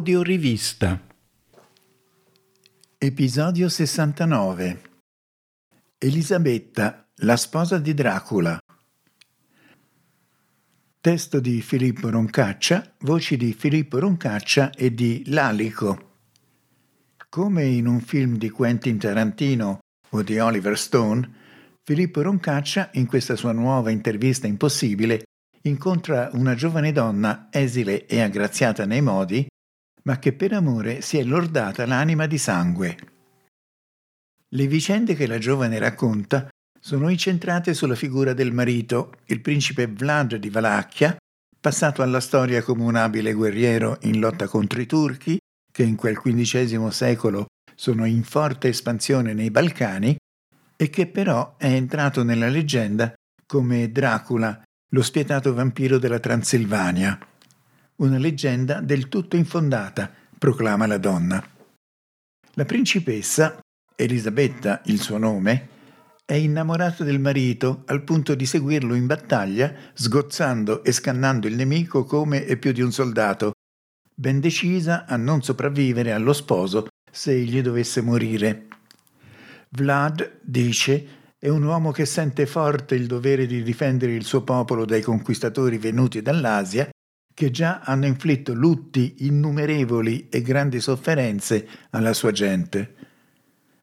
Audiorivista. Episodio 69. Elisabetta, la sposa di Dracula. Testo di Filippo Roncaccia, voci di Filippo Roncaccia e di Lalico. Come in un film di Quentin Tarantino o di Oliver Stone, Filippo Roncaccia, in questa sua nuova intervista impossibile, incontra una giovane donna esile e aggraziata nei modi, ma che per amore si è lordata l'anima di sangue. Le vicende che la giovane racconta sono incentrate sulla figura del marito, il principe Vlad di Valacchia, passato alla storia come un abile guerriero in lotta contro i turchi, che in quel XV secolo sono in forte espansione nei Balcani, e che però è entrato nella leggenda come Dracula, lo spietato vampiro della Transilvania. Una leggenda del tutto infondata, proclama la donna. La principessa, Elisabetta il suo nome, è innamorata del marito al punto di seguirlo in battaglia, sgozzando e scannando il nemico come e più di un soldato, ben decisa a non sopravvivere allo sposo se egli dovesse morire. Vlad, dice, è un uomo che sente forte il dovere di difendere il suo popolo dai conquistatori venuti dall'Asia, che già hanno inflitto lutti innumerevoli e grandi sofferenze alla sua gente.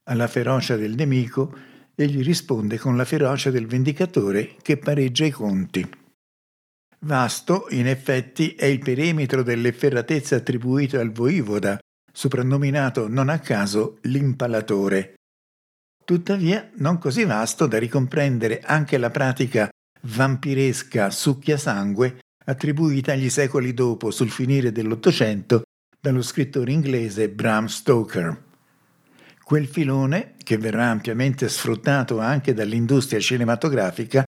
Alla ferocia del nemico, egli risponde con la ferocia del vendicatore che pareggia i conti. Vasto, in effetti, è il perimetro delle ferratezze attribuite al voivoda, soprannominato non a caso l'impalatore, tuttavia non così vasto da ricomprendere anche la pratica vampiresca succhiasangue attribuita agli secoli dopo, sul finire dell'Ottocento, dallo scrittore inglese Bram Stoker. Quel filone, che verrà ampiamente sfruttato anche dall'industria cinematografica,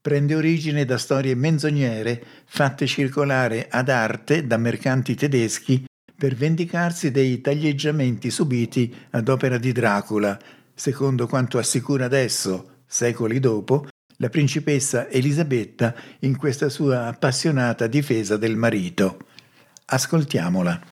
prende origine da storie menzognere fatte circolare ad arte da mercanti tedeschi per vendicarsi dei taglieggiamenti subiti ad opera di Dracula, secondo quanto assicura adesso, secoli dopo, la principessa Elisabetta in questa sua appassionata difesa del marito. Ascoltiamola.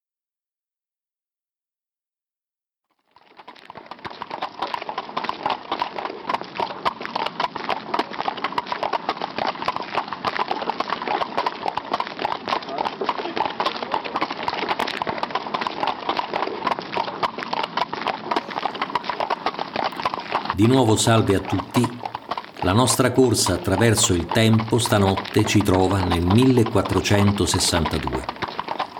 Di nuovo salve a tutti. La nostra corsa attraverso il tempo stanotte ci trova nel 1462,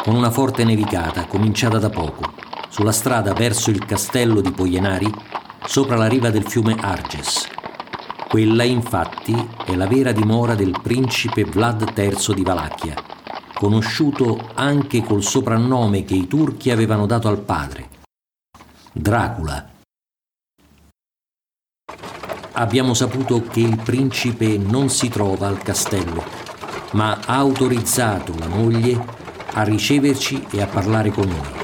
con una forte nevicata cominciata da poco, sulla strada verso il castello di Poienari, sopra la riva del fiume Arges. Quella infatti è la vera dimora del principe Vlad III di Valacchia, conosciuto anche col soprannome che i turchi avevano dato al padre, Dracula abbiamo saputo che il principe non si trova al castello, ma ha autorizzato la moglie a riceverci e a parlare con noi.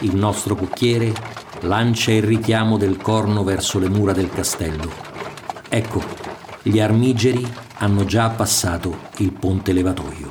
Il nostro cucchiere lancia il richiamo del corno verso le mura del castello. Ecco, gli armigeri hanno già passato il ponte levatoio.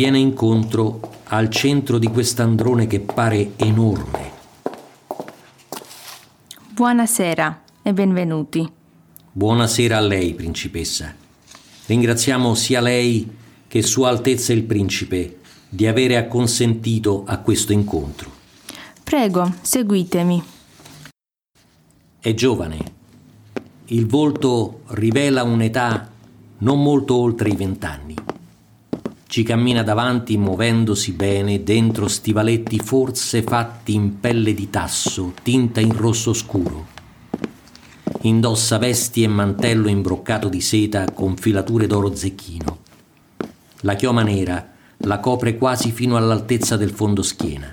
Viene incontro al centro di quest'androne che pare enorme. Buonasera e benvenuti. Buonasera a lei, principessa. Ringraziamo sia lei che Sua Altezza il Principe di avere acconsentito a questo incontro. Prego, seguitemi. È giovane. Il volto rivela un'età non molto oltre i vent'anni ci cammina davanti muovendosi bene dentro stivaletti forse fatti in pelle di tasso, tinta in rosso scuro. Indossa vesti e mantello imbroccato di seta con filature d'oro zecchino. La chioma nera la copre quasi fino all'altezza del fondoschiena.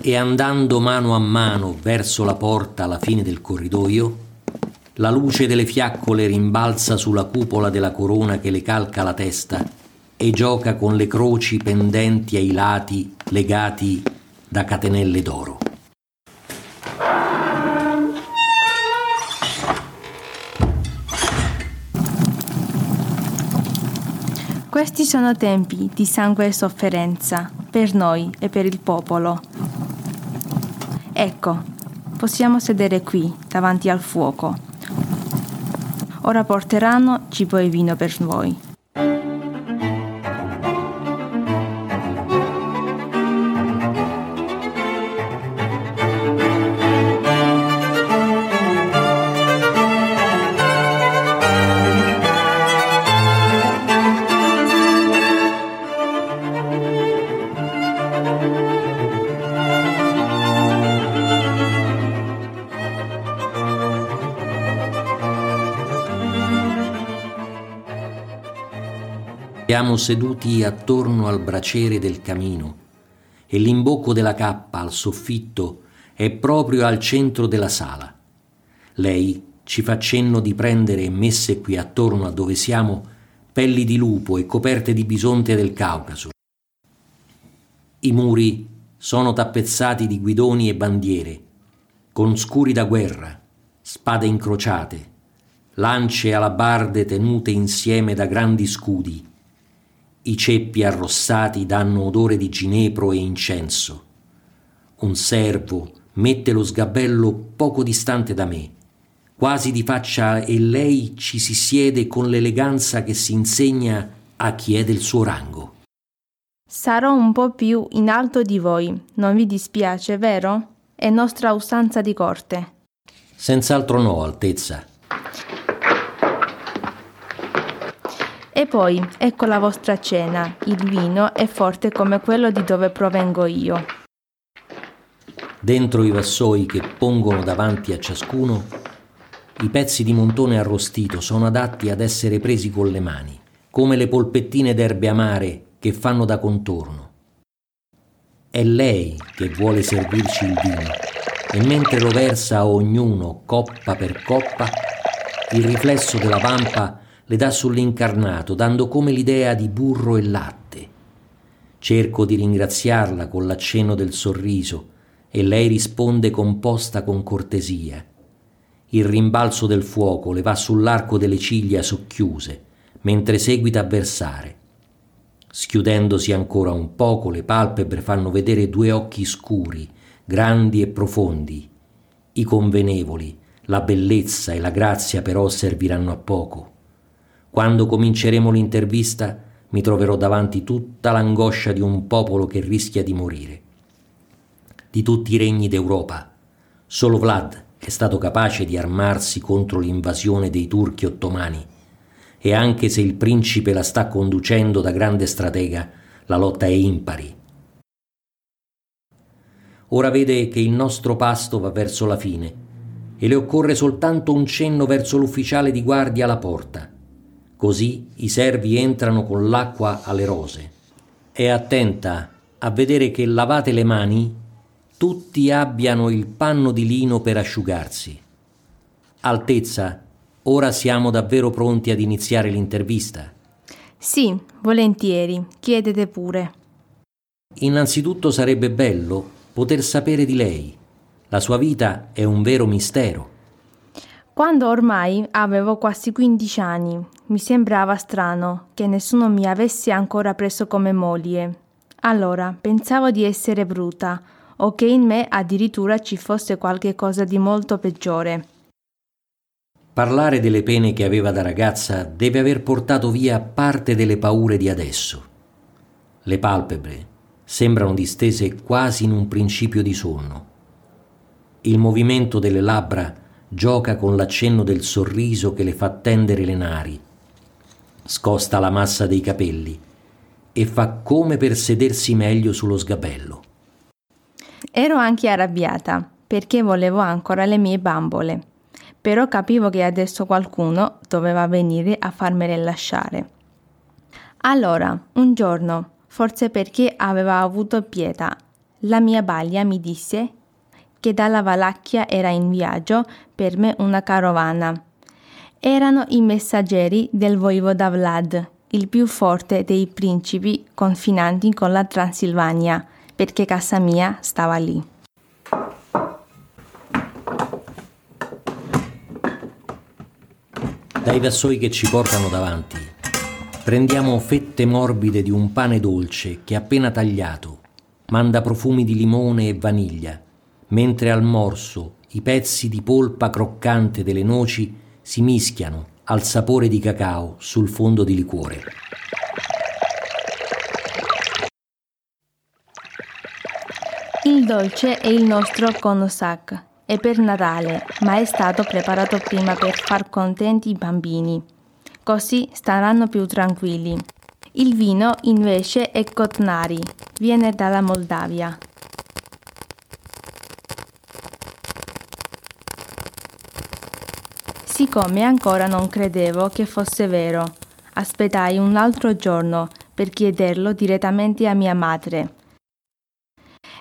E andando mano a mano verso la porta alla fine del corridoio, la luce delle fiaccole rimbalza sulla cupola della corona che le calca la testa e gioca con le croci pendenti ai lati legati da catenelle d'oro. Questi sono tempi di sangue e sofferenza per noi e per il popolo. Ecco, possiamo sedere qui davanti al fuoco Ora porteranno cibo e vino per voi. Siamo seduti attorno al braciere del camino e l'imbocco della cappa al soffitto è proprio al centro della sala. Lei ci fa cenno di prendere messe qui attorno a dove siamo pelli di lupo e coperte di bisonte del Caucaso. I muri sono tappezzati di guidoni e bandiere, con scuri da guerra, spade incrociate, lance alabarde tenute insieme da grandi scudi i ceppi arrossati danno odore di ginepro e incenso. Un servo mette lo sgabello poco distante da me, quasi di faccia e lei ci si siede con l'eleganza che si insegna a chi è del suo rango. Sarò un po' più in alto di voi, non vi dispiace, vero? È nostra usanza di corte. Senz'altro no, Altezza. Poi, ecco la vostra cena, il vino è forte come quello di dove provengo io. Dentro i vassoi che pongono davanti a ciascuno, i pezzi di montone arrostito sono adatti ad essere presi con le mani, come le polpettine d'erbe amare che fanno da contorno. È lei che vuole servirci il vino e mentre lo versa a ognuno coppa per coppa, il riflesso della vampa le dà sull'incarnato, dando come l'idea di burro e latte. Cerco di ringraziarla con l'accenno del sorriso e lei risponde composta con cortesia. Il rimbalzo del fuoco le va sull'arco delle ciglia socchiuse, mentre seguita a versare. Schiudendosi ancora un poco, le palpebre fanno vedere due occhi scuri, grandi e profondi. I convenevoli, la bellezza e la grazia però serviranno a poco. Quando cominceremo l'intervista mi troverò davanti tutta l'angoscia di un popolo che rischia di morire. Di tutti i regni d'Europa, solo Vlad è stato capace di armarsi contro l'invasione dei turchi ottomani e anche se il principe la sta conducendo da grande stratega, la lotta è impari. Ora vede che il nostro pasto va verso la fine e le occorre soltanto un cenno verso l'ufficiale di guardia alla porta Così i servi entrano con l'acqua alle rose. È attenta a vedere che lavate le mani tutti abbiano il panno di lino per asciugarsi. Altezza, ora siamo davvero pronti ad iniziare l'intervista. Sì, volentieri, chiedete pure. Innanzitutto sarebbe bello poter sapere di lei. La sua vita è un vero mistero. Quando ormai avevo quasi 15 anni, mi sembrava strano che nessuno mi avesse ancora preso come moglie. Allora pensavo di essere brutta o che in me addirittura ci fosse qualche cosa di molto peggiore. Parlare delle pene che aveva da ragazza deve aver portato via parte delle paure di adesso. Le palpebre sembrano distese quasi in un principio di sonno. Il movimento delle labbra gioca con l'accenno del sorriso che le fa tendere le nari. Scosta la massa dei capelli e fa come per sedersi meglio sullo sgabello. Ero anche arrabbiata perché volevo ancora le mie bambole, però capivo che adesso qualcuno doveva venire a farmele lasciare. Allora, un giorno, forse perché aveva avuto pietà, la mia baglia mi disse che dalla Valacchia era in viaggio per me una carovana. Erano i messaggeri del voivoda Vlad, il più forte dei principi confinanti con la Transilvania, perché casa mia stava lì. Dai vassoi che ci portano davanti, prendiamo fette morbide di un pane dolce che appena tagliato manda profumi di limone e vaniglia, mentre al morso i pezzi di polpa croccante delle noci si mischiano al sapore di cacao sul fondo di liquore. Il dolce è il nostro konosak. È per Natale, ma è stato preparato prima per far contenti i bambini. Così staranno più tranquilli. Il vino invece è Kotnari, viene dalla Moldavia. Siccome ancora non credevo che fosse vero, aspettai un altro giorno per chiederlo direttamente a mia madre.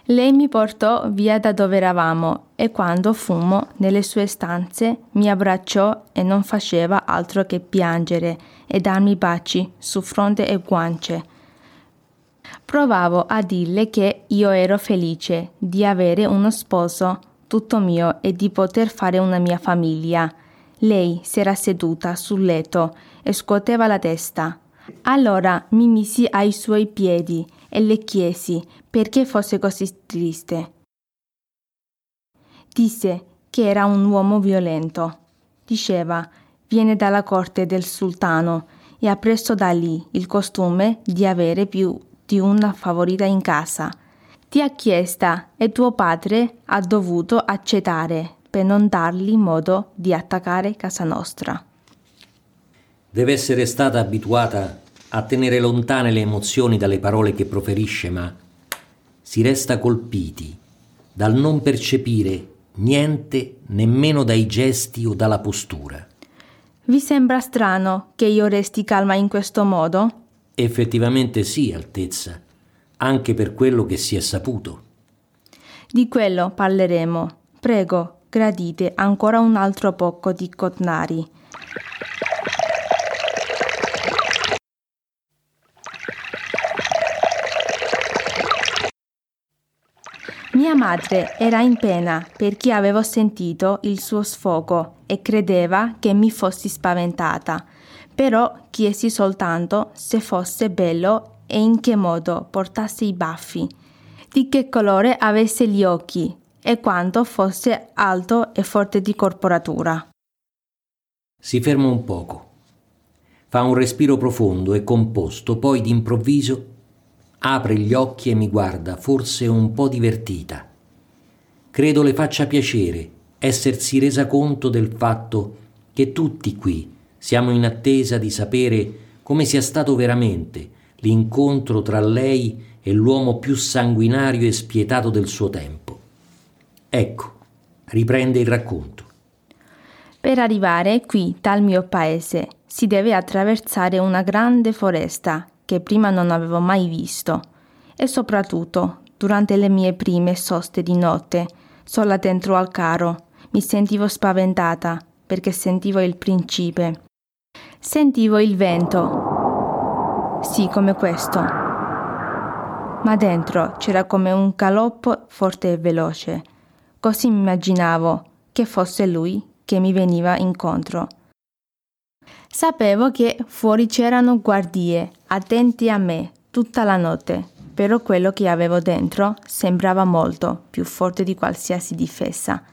Lei mi portò via da dove eravamo e quando fummo nelle sue stanze mi abbracciò e non faceva altro che piangere e darmi baci su fronte e guance. Provavo a dirle che io ero felice di avere uno sposo tutto mio e di poter fare una mia famiglia lei si era seduta sul letto e scuoteva la testa. Allora mi misi ai suoi piedi e le chiesi perché fosse così triste. Disse che era un uomo violento. Diceva, viene dalla corte del sultano e ha preso da lì il costume di avere più di una favorita in casa. Ti ha chiesta e tuo padre ha dovuto accettare per non dargli modo di attaccare casa nostra. Deve essere stata abituata a tenere lontane le emozioni dalle parole che proferisce, ma si resta colpiti dal non percepire niente nemmeno dai gesti o dalla postura. Vi sembra strano che io resti calma in questo modo? Effettivamente sì, Altezza, anche per quello che si è saputo. Di quello parleremo. Prego, gradite ancora un altro poco di cotnari. Mia madre era in pena perché avevo sentito il suo sfogo e credeva che mi fossi spaventata, però chiesi soltanto se fosse bello e in che modo portasse i baffi, di che colore avesse gli occhi, e quanto fosse alto e forte di corporatura. Si ferma un poco, fa un respiro profondo e composto, poi d'improvviso apre gli occhi e mi guarda, forse un po' divertita. Credo le faccia piacere essersi resa conto del fatto che tutti qui siamo in attesa di sapere come sia stato veramente l'incontro tra lei e l'uomo più sanguinario e spietato del suo tempo. Ecco, riprende il racconto. Per arrivare qui dal mio paese si deve attraversare una grande foresta che prima non avevo mai visto e soprattutto durante le mie prime soste di notte, sola dentro al carro, mi sentivo spaventata perché sentivo il principe. Sentivo il vento. Sì, come questo. Ma dentro c'era come un galoppo forte e veloce Così immaginavo che fosse lui che mi veniva incontro. Sapevo che fuori c'erano guardie, attenti a me, tutta la notte, però quello che avevo dentro sembrava molto più forte di qualsiasi difesa.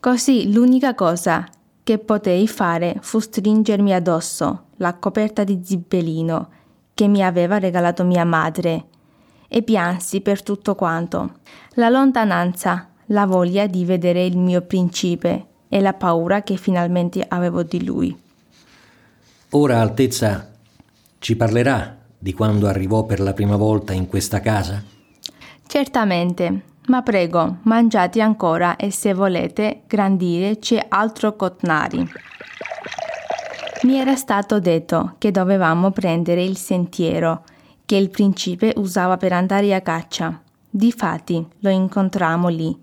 Così l'unica cosa che potei fare fu stringermi addosso la coperta di zibbelino che mi aveva regalato mia madre e piansi per tutto quanto. La lontananza la voglia di vedere il mio principe e la paura che finalmente avevo di lui. Ora, Altezza, ci parlerà di quando arrivò per la prima volta in questa casa? Certamente, ma prego, mangiate ancora e se volete grandire c'è altro cotnari. Mi era stato detto che dovevamo prendere il sentiero che il principe usava per andare a caccia. Difatti lo incontrammo lì,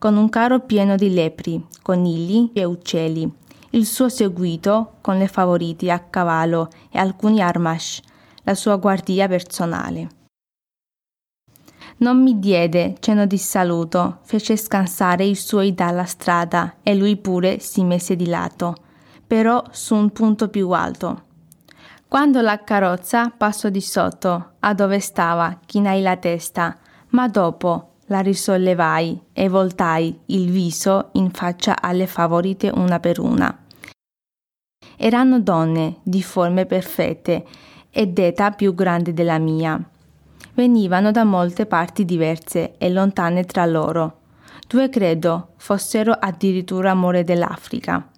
con un carro pieno di lepri, conigli e uccelli, il suo seguito con le favoriti a cavallo e alcuni armash, la sua guardia personale. Non mi diede cenno di saluto, fece scansare i suoi dalla strada e lui pure si mise di lato, però su un punto più alto. Quando la carrozza passò di sotto, a dove stava, chinai la testa, ma dopo la risollevai e voltai il viso in faccia alle favorite una per una. Erano donne di forme perfette ed età più grande della mia venivano da molte parti diverse e lontane tra loro. Due credo fossero addirittura amore dell'Africa.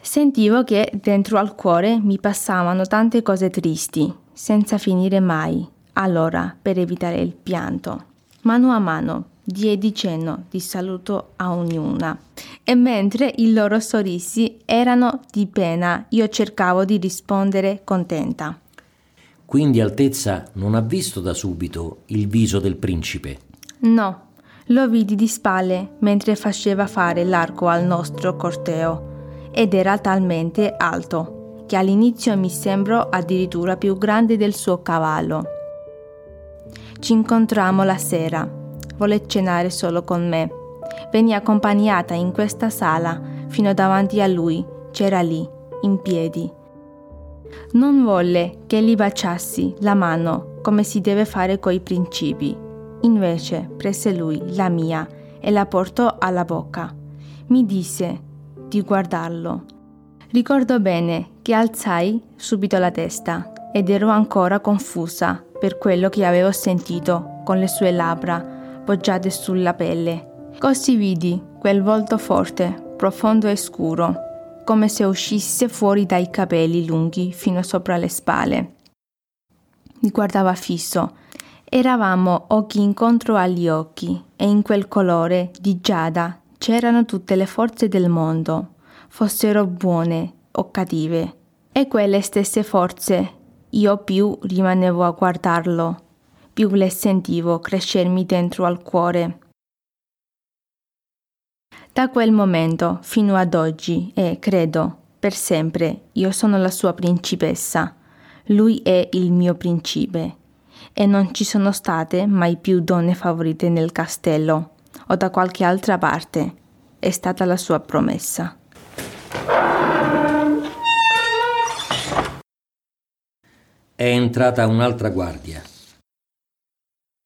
Sentivo che dentro al cuore mi passavano tante cose tristi, senza finire mai. Allora, per evitare il pianto, mano a mano, diedi cenno di saluto a ognuna. E mentre i loro sorrisi erano di pena, io cercavo di rispondere contenta. Quindi Altezza non ha visto da subito il viso del principe? No, lo vidi di spalle mentre faceva fare l'arco al nostro corteo ed era talmente alto che all'inizio mi sembrò addirittura più grande del suo cavallo. Ci incontrammo la sera. Volle cenare solo con me. Venì accompagnata in questa sala fino davanti a lui. C'era lì, in piedi, non volle che gli baciassi la mano come si deve fare coi principi. Invece prese lui la mia e la portò alla bocca. Mi disse di guardarlo. Ricordo bene che alzai subito la testa ed ero ancora confusa per quello che avevo sentito con le sue labbra poggiate sulla pelle. Così vidi quel volto forte, profondo e scuro come se uscisse fuori dai capelli lunghi fino sopra le spalle. Mi guardava fisso. Eravamo occhi incontro agli occhi e in quel colore di giada c'erano tutte le forze del mondo, fossero buone o cattive. E quelle stesse forze io più rimanevo a guardarlo, più le sentivo crescermi dentro al cuore. Da quel momento fino ad oggi e, credo, per sempre, io sono la sua principessa. Lui è il mio principe. E non ci sono state mai più donne favorite nel castello o da qualche altra parte. È stata la sua promessa. È entrata un'altra guardia.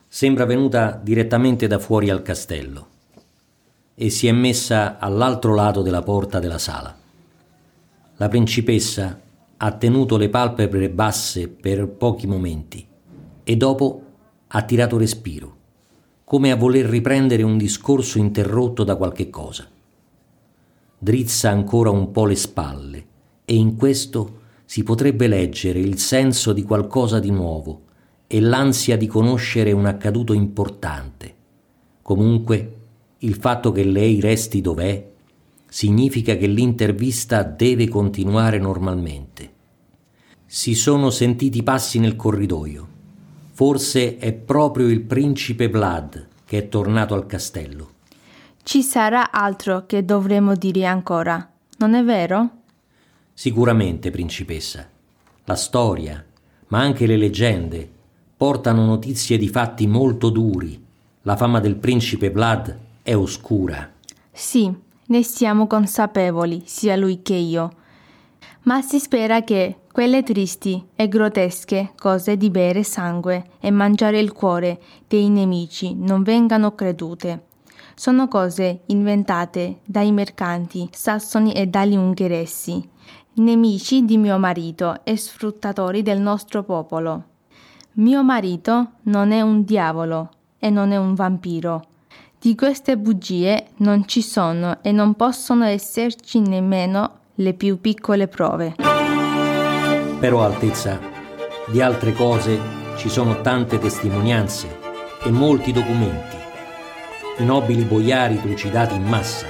Sembra venuta direttamente da fuori al castello e si è messa all'altro lato della porta della sala. La principessa ha tenuto le palpebre basse per pochi momenti e dopo ha tirato respiro, come a voler riprendere un discorso interrotto da qualche cosa. Drizza ancora un po' le spalle e in questo si potrebbe leggere il senso di qualcosa di nuovo e l'ansia di conoscere un accaduto importante. Comunque il fatto che lei resti dov'è significa che l'intervista deve continuare normalmente. Si sono sentiti passi nel corridoio. Forse è proprio il principe Vlad che è tornato al castello. Ci sarà altro che dovremo dire ancora, non è vero? Sicuramente, principessa. La storia, ma anche le leggende, portano notizie di fatti molto duri. La fama del principe Vlad è oscura. Sì, ne siamo consapevoli, sia lui che io. Ma si spera che quelle tristi e grottesche cose di bere sangue e mangiare il cuore dei nemici non vengano credute. Sono cose inventate dai mercanti sassoni e dagli ungheresi, nemici di mio marito e sfruttatori del nostro popolo. Mio marito non è un diavolo e non è un vampiro di queste bugie non ci sono e non possono esserci nemmeno le più piccole prove. Però Altezza, Di altre cose ci sono tante testimonianze e molti documenti. I nobili boiari trucidati in massa,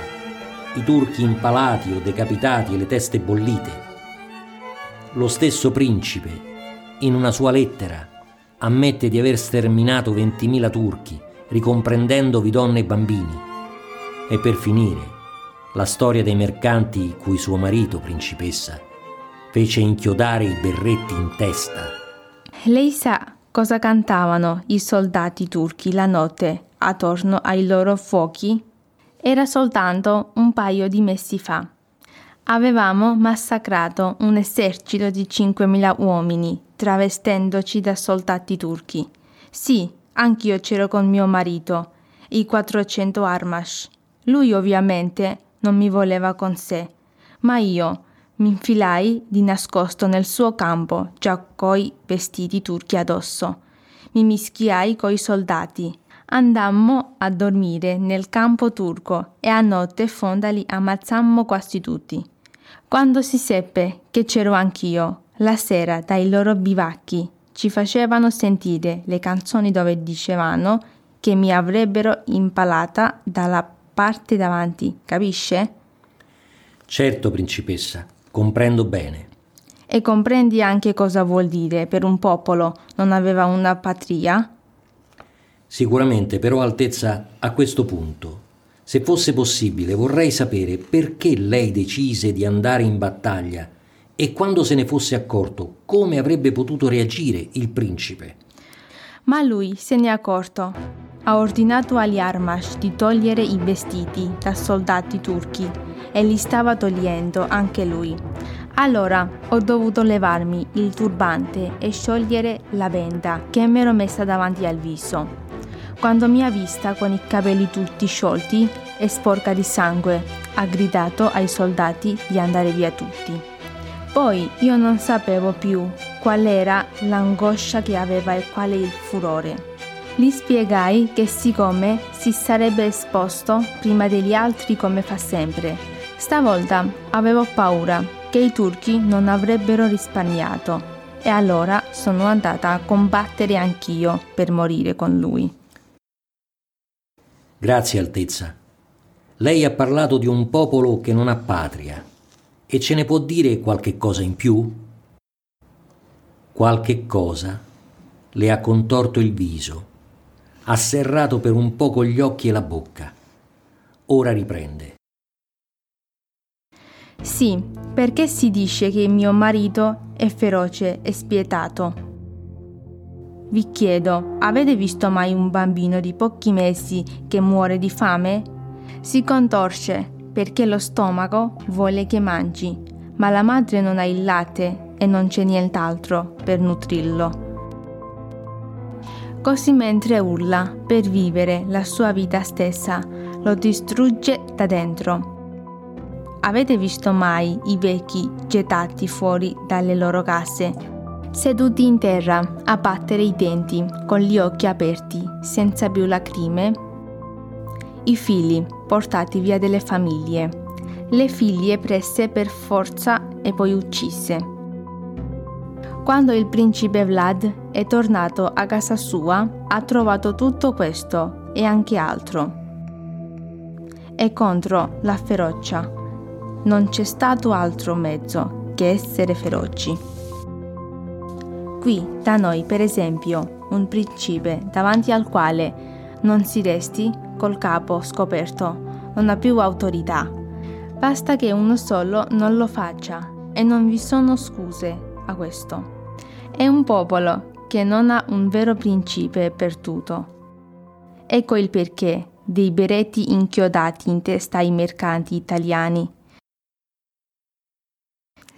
i turchi impalati o decapitati e le teste bollite. Lo stesso principe, in una sua lettera, ammette di aver sterminato 20.000 turchi, ricomprendendovi donne e bambini. E per finire, la storia dei mercanti cui suo marito, principessa, fece inchiodare i berretti in testa. Lei sa cosa cantavano i soldati turchi la notte attorno ai loro fuochi? Era soltanto un paio di mesi fa. Avevamo massacrato un esercito di 5.000 uomini, travestendoci da soldati turchi. Sì, anch'io c'ero con mio marito, i 400 Armash. Lui ovviamente non mi voleva con sé, ma io mi infilai di nascosto nel suo campo, già coi vestiti turchi addosso. Mi mischiai coi soldati. Andammo a dormire nel campo turco e a notte fonda li ammazzammo quasi tutti. Quando si seppe che c'ero anch'io, la sera dai loro bivacchi ci facevano sentire le canzoni dove dicevano che mi avrebbero impalata dalla parte davanti, capisce? Certo, principessa, comprendo bene. E comprendi anche cosa vuol dire per un popolo non aveva una patria? Sicuramente, però, Altezza, a questo punto, se fosse possibile, vorrei sapere perché lei decise di andare in battaglia e quando se ne fosse accorto, come avrebbe potuto reagire il principe. Ma lui se ne è accorto. Ha ordinato agli Armash di togliere i vestiti da soldati turchi e li stava togliendo anche lui. Allora ho dovuto levarmi il turbante e sciogliere la benda che mi ero messa davanti al viso. Quando mi ha vista con i capelli tutti sciolti e sporca di sangue, ha gridato ai soldati di andare via tutti. Poi io non sapevo più qual era l'angoscia che aveva e quale il furore. Gli spiegai che siccome si sarebbe esposto prima degli altri come fa sempre, stavolta avevo paura che i turchi non avrebbero risparmiato e allora sono andata a combattere anch'io per morire con lui. Grazie Altezza. Lei ha parlato di un popolo che non ha patria e ce ne può dire qualche cosa in più? Qualche cosa le ha contorto il viso, ha serrato per un poco gli occhi e la bocca. Ora riprende. Sì, perché si dice che mio marito è feroce e spietato. Vi chiedo, avete visto mai un bambino di pochi mesi che muore di fame? Si contorce perché lo stomaco vuole che mangi, ma la madre non ha il latte e non c'è nient'altro per nutrirlo. Così mentre urla per vivere la sua vita stessa, lo distrugge da dentro. Avete visto mai i vecchi gettati fuori dalle loro case seduti in terra a battere i denti con gli occhi aperti, senza più lacrime? I figli portati via dalle famiglie, le figlie prese per forza e poi uccise. Quando il principe Vlad è tornato a casa sua, ha trovato tutto questo e anche altro. E contro la ferocia non c'è stato altro mezzo che essere feroci. Qui, da noi, per esempio, un principe davanti al quale non si resti col capo scoperto non ha più autorità. Basta che uno solo non lo faccia e non vi sono scuse a questo. È un popolo che non ha un vero principe per tutto. Ecco il perché dei beretti inchiodati in testa ai mercanti italiani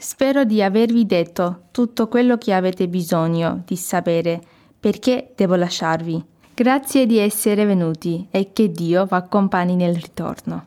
Spero di avervi detto tutto quello che avete bisogno di sapere perché devo lasciarvi. Grazie di essere venuti e che Dio vi accompagni nel ritorno.